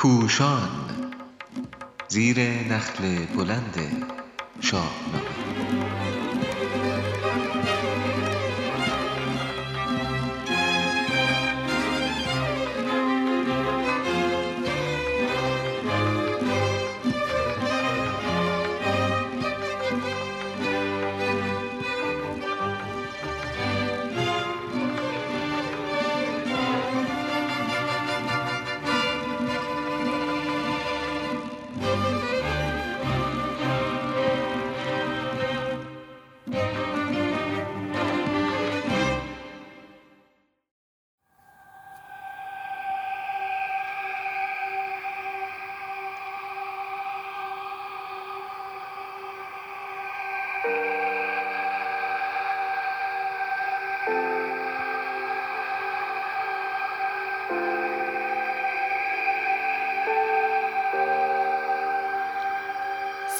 پوشان زیر نخل بلند شاهنامه.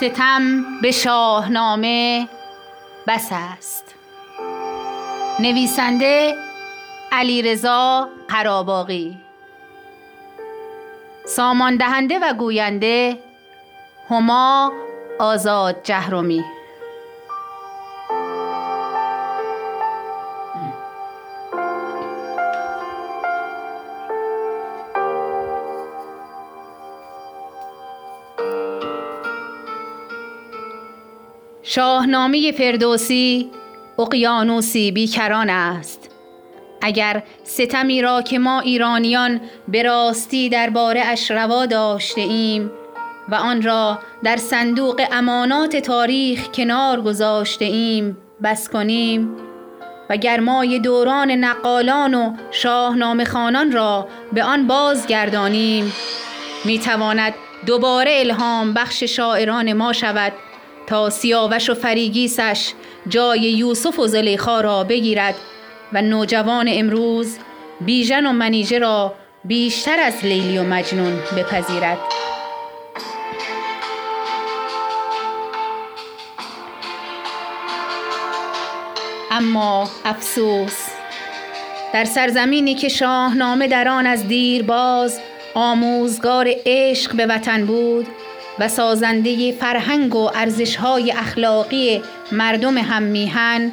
ستم به شاهنامه بس است. نویسنده علیرضا قراباغی. سامان دهنده و گوینده هما آزاد جهرومی شاهنامه فردوسی اقیانوسی بیکران است. اگر ستمی را که ما ایرانیان به راستی درباره اش روا داشته ایم و آن را در صندوق امانات تاریخ کنار گذاشته ایم بس کنیم؟ و گرمای دوران نقالان و شاهنامه خانان را به آن بازگردانیم می‌تواند دوباره الهام بخش شاعران ما شود. تا سیاوش و فریگیسش جای یوسف و زلیخا را بگیرد و نوجوان امروز بیژن و منیژه را بیشتر از لیلی و مجنون بپذیرد. اما افسوس در سرزمینی که شاهنامه در آن از دیر باز آموزگار عشق به وطن بود و سازنده فرهنگ و ارزشهای اخلاقی مردم هم میهن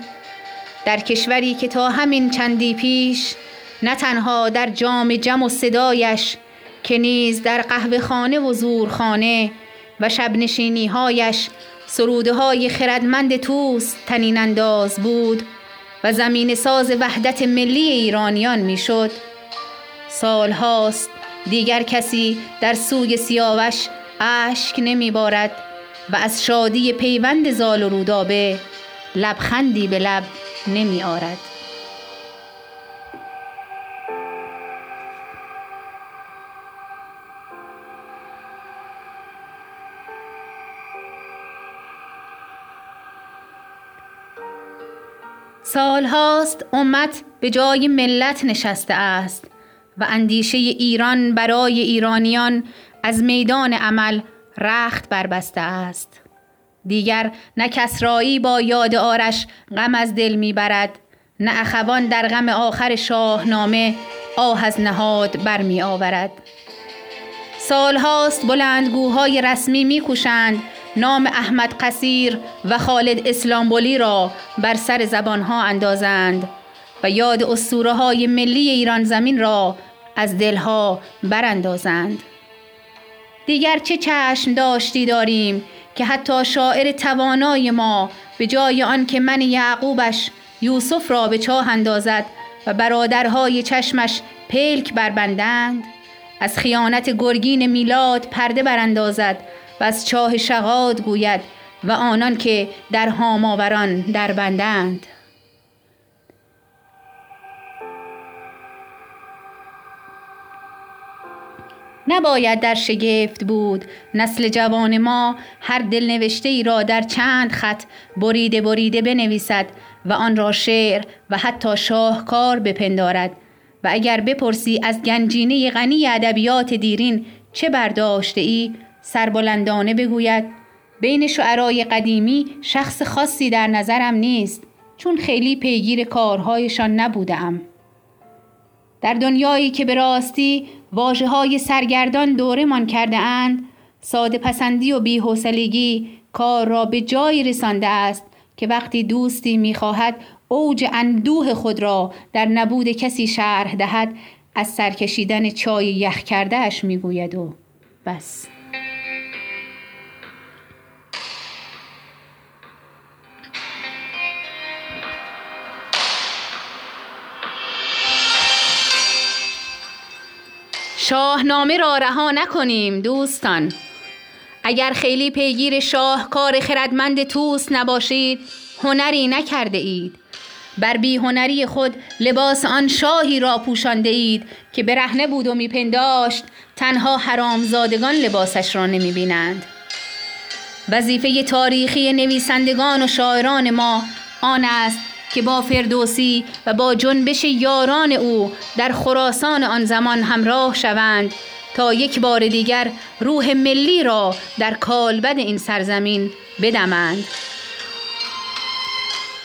در کشوری که تا همین چندی پیش نه تنها در جام جم و صدایش که نیز در قهوه خانه و زورخانه و شبنشینی هایش سروده های خردمند توست تنین انداز بود و زمین ساز وحدت ملی ایرانیان می‌شد. سال هاست دیگر کسی در سوی سیاوش اشک نمی بارد و از شادی پیوند زال و رودابه لبخندی به لب نمی آرد. سال هاست امت به جای ملت نشسته است و اندیشه ایران برای ایرانیان از میدان عمل رخت بربسته است. دیگر نه کسرایی با یاد آرش غم از دل می‌برد نه اخوان در غم آخر شاهنامه آه از نهاد برمی آورد سالهاست بلندگوهای رسمی میکوشند نام احمد قصیر و خالد اسلامبولی را بر سر زبانها اندازند و یاد اسطوره های ملی ایران زمین را از دلها براندازند. دیگر چه چشم داشتی داریم که حتی شاعر توانای ما به جای آن که من یعقوبش یوسف را به چاه اندازد و برادرهای چشمش پلک بربندند؟ از خیانت گرگین میلاد پرده براندازد و از چاه شغاد گوید و آنان که در هاماوران دربندند نباید در شگفت بود. نسل جوان ما هر دلنوشته ای را در چند خط بریده بریده بنویسد و آن را شعر و حتی شاهکار بپندارد. و اگر بپرسی از گنجینه غنی ادبیات دیرین چه برداشته ای سربلندانه بگوید بین شعرای قدیمی شخص خاصی در نظرم نیست چون خیلی پیگیر کارهایشان نبودم در دنیایی که به راستی واجه های سرگردان دورمان کرده اند ساده پسندی و بیحوصلگی کار را به جایی رسانده است که وقتی دوستی می‌خواهد اوج اندوه خود را در نبود کسی شرح دهد. از سرکشیدن چای یخ کردهش می‌گوید و بس. شاهنامه را رها نکنیم دوستان اگر خیلی پیگیر شاهکار خردمند توس نباشید هنری نکرده اید بر بی هنری خود لباس آن شاهی را پوشانده اید که برهنه بود و میپنداشت تنها حرامزادگان لباسش را نمی بینند. وظیفه تاریخی نویسندگان و شاعران ما آن است که با فردوسی و با جنبش یاران او در خراسان آن زمان همراه شوند تا یک بار دیگر روح ملی را در کالبد این سرزمین بدمند.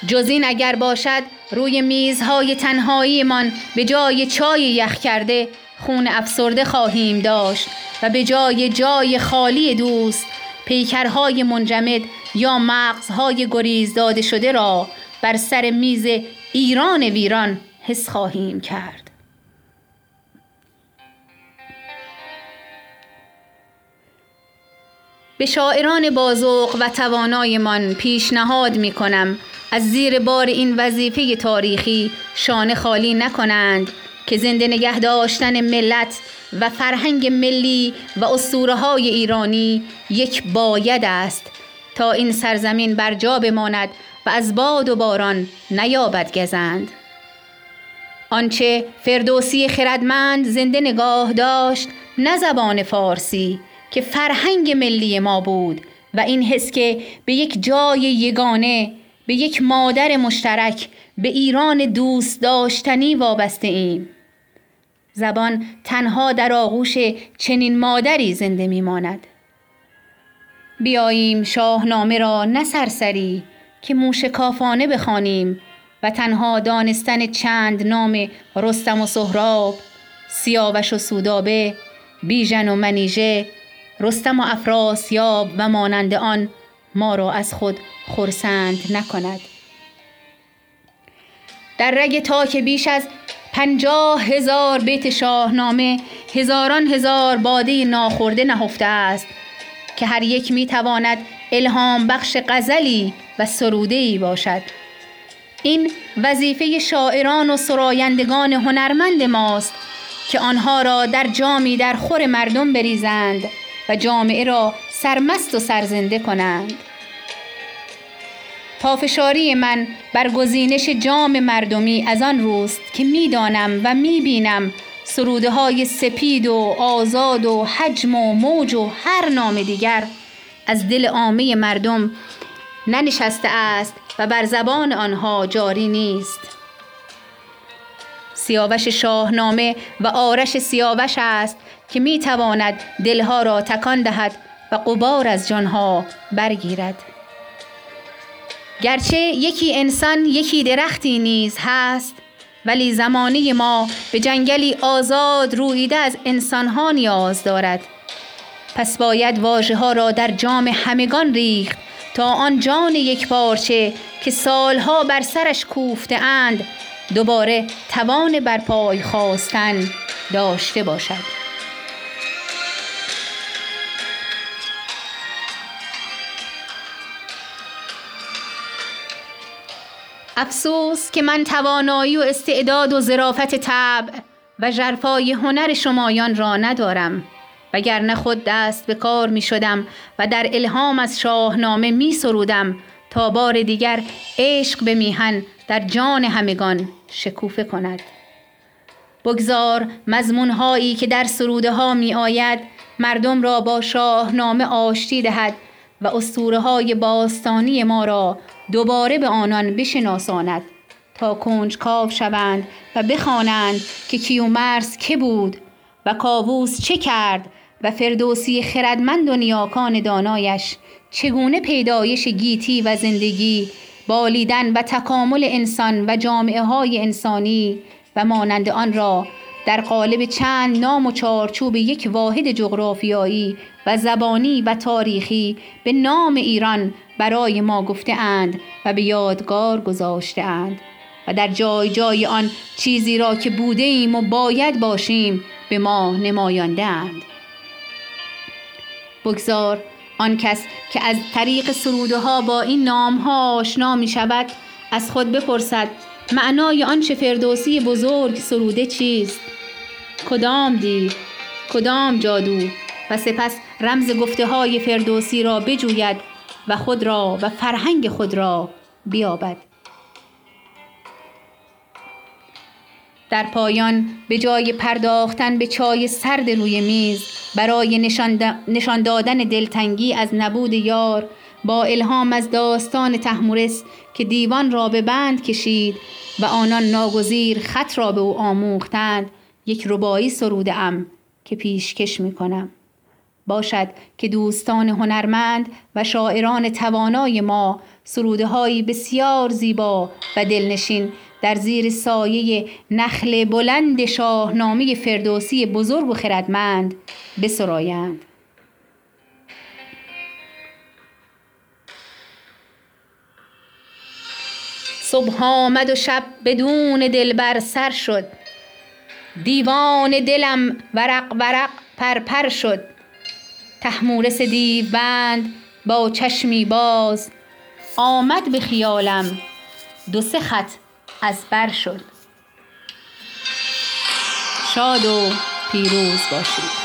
جز این اگر باشد روی میزهای تنهاییمان به جای چای یخ کرده خون افسرده خواهیم داشت و به جای جای خالی دوست پیکرهای منجمد یا مغزهای گریز داده شده را بر سر میز ایران ویران حس خواهیم کرد. به شاعران بازوق و توانایمان پیشنهاد می کنم. از زیر بار این وظیفه تاریخی شانه خالی نکنند که زنده نگه داشتن ملت و فرهنگ ملی و اسطوره های ایرانی یک باید است تا این سرزمین بر جا بماند و از باد و باران نیابد گزند. آنچه فردوسی خردمند زنده نگاه داشت نه زبان فارسی که فرهنگ ملی ما بود و این حس که به یک جای یگانه به یک مادر مشترک به ایران دوست داشتنی وابسته ایم. زبان تنها در آغوش چنین مادری زنده میماند. بیاییم شاهنامه را نه سرسری که موشکافانه بخوانیم و تنها دانستن چند نام رستم و سهراب سیاوش و سودابه بیژن و منیژه رستم و افراسیاب و مانند آن ما را از خود خرسند نکند. در رگ تاک بیش از پنجاه هزار بیت شاهنامه هزاران هزار باده ناخورده نهفته است. که هر یک می تواند الهام بخش غزلی و سروده ای باشد. این وظیفه شاعران و سرایندگان هنرمند ماست که آنها را در جامی در خور مردم بریزند و جامعه را سرمست و سرزنده کنند. پافشاری من بر گزینش جام مردمی از آن روست که می‌دانم و می‌بینم سروده های سپید و آزاد و حجم و موج و هر نام دیگر از دل عامه مردم ننشسته است و بر زبان آنها جاری نیست. سیاوش شاهنامه و آرش سیاوش است که می تواند دلها را تکان دهد و قبار از جانها برگیرد. گرچه یکی انسان یکی درختی نیز هست ولی زمانی ما به جنگلی آزاد رویده از انسانها نیاز دارد. پس باید واژه ها را در جام همگان ریخت تا آن جان یک پارچه که سالها بر سرش کوفته اند دوباره توان بر پای خواستن داشته باشد. افسوس که من توانایی و استعداد و ظرافت طبع و جرفای هنر شمایان را ندارم وگرنه خود دست به کار می شدم و در الهام از شاهنامه می سرودم تا بار دیگر عشق به میهن در جان همگان شکوفه کند. بگذار مضمونهایی که در سروده ها می آید مردم را با شاهنامه آشتی دهد و اسطوره های باستانی ما را دوباره به آنان بشناساند تا کنجکاو شوند و بخوانند که کیومرس که بود و کاووس چه کرد و فردوسی خردمند و نیاکان دانایش چگونه پیدایش گیتی و زندگی بالیدن و تکامل انسان و جامعه های انسانی و مانند آن را در قالب چند نام و چارچوب یک واحد جغرافیایی و زبانی و تاریخی به نام ایران برای ما گفته اند و به یادگار گذاشته اند و در جای جای آن چیزی را که بوده ایم و باید باشیم به ما نمایانده اند. بگذار آن کس که از طریق سروده ها با این نام ها آشنا می شود از خود بپرسد معنای آنچه فردوسی بزرگ سروده چیست؟ کدام دیر کدام جادو؟ و سپس رمز گفته های فردوسی را بجوید و خود را و فرهنگ خود را بیابد. در پایان به جای پرداختن به چای سرد روی میز برای نشان دادن دلتنگی از نبود یار با الهام از داستان تحمورس که دیوان را به بند کشید و آنان ناگزیر خط را به او آموختند یک ربایی سروده ام که پیشکش می کنم. باشد که دوستان هنرمند و شاعران توانای ما سروده هایی بسیار زیبا و دلنشین در زیر سایه نخل بلند شاهنامه فردوسی بزرگ و خردمند بسرایند صبح آمد و شب بدون دلبر سر شد دیوان دلم ورق ورق پرپر شد. تحمورس دیو بند با چشمی باز. آمد به خیالم دو سه خط از بر شد. شاد و پیروز باشید.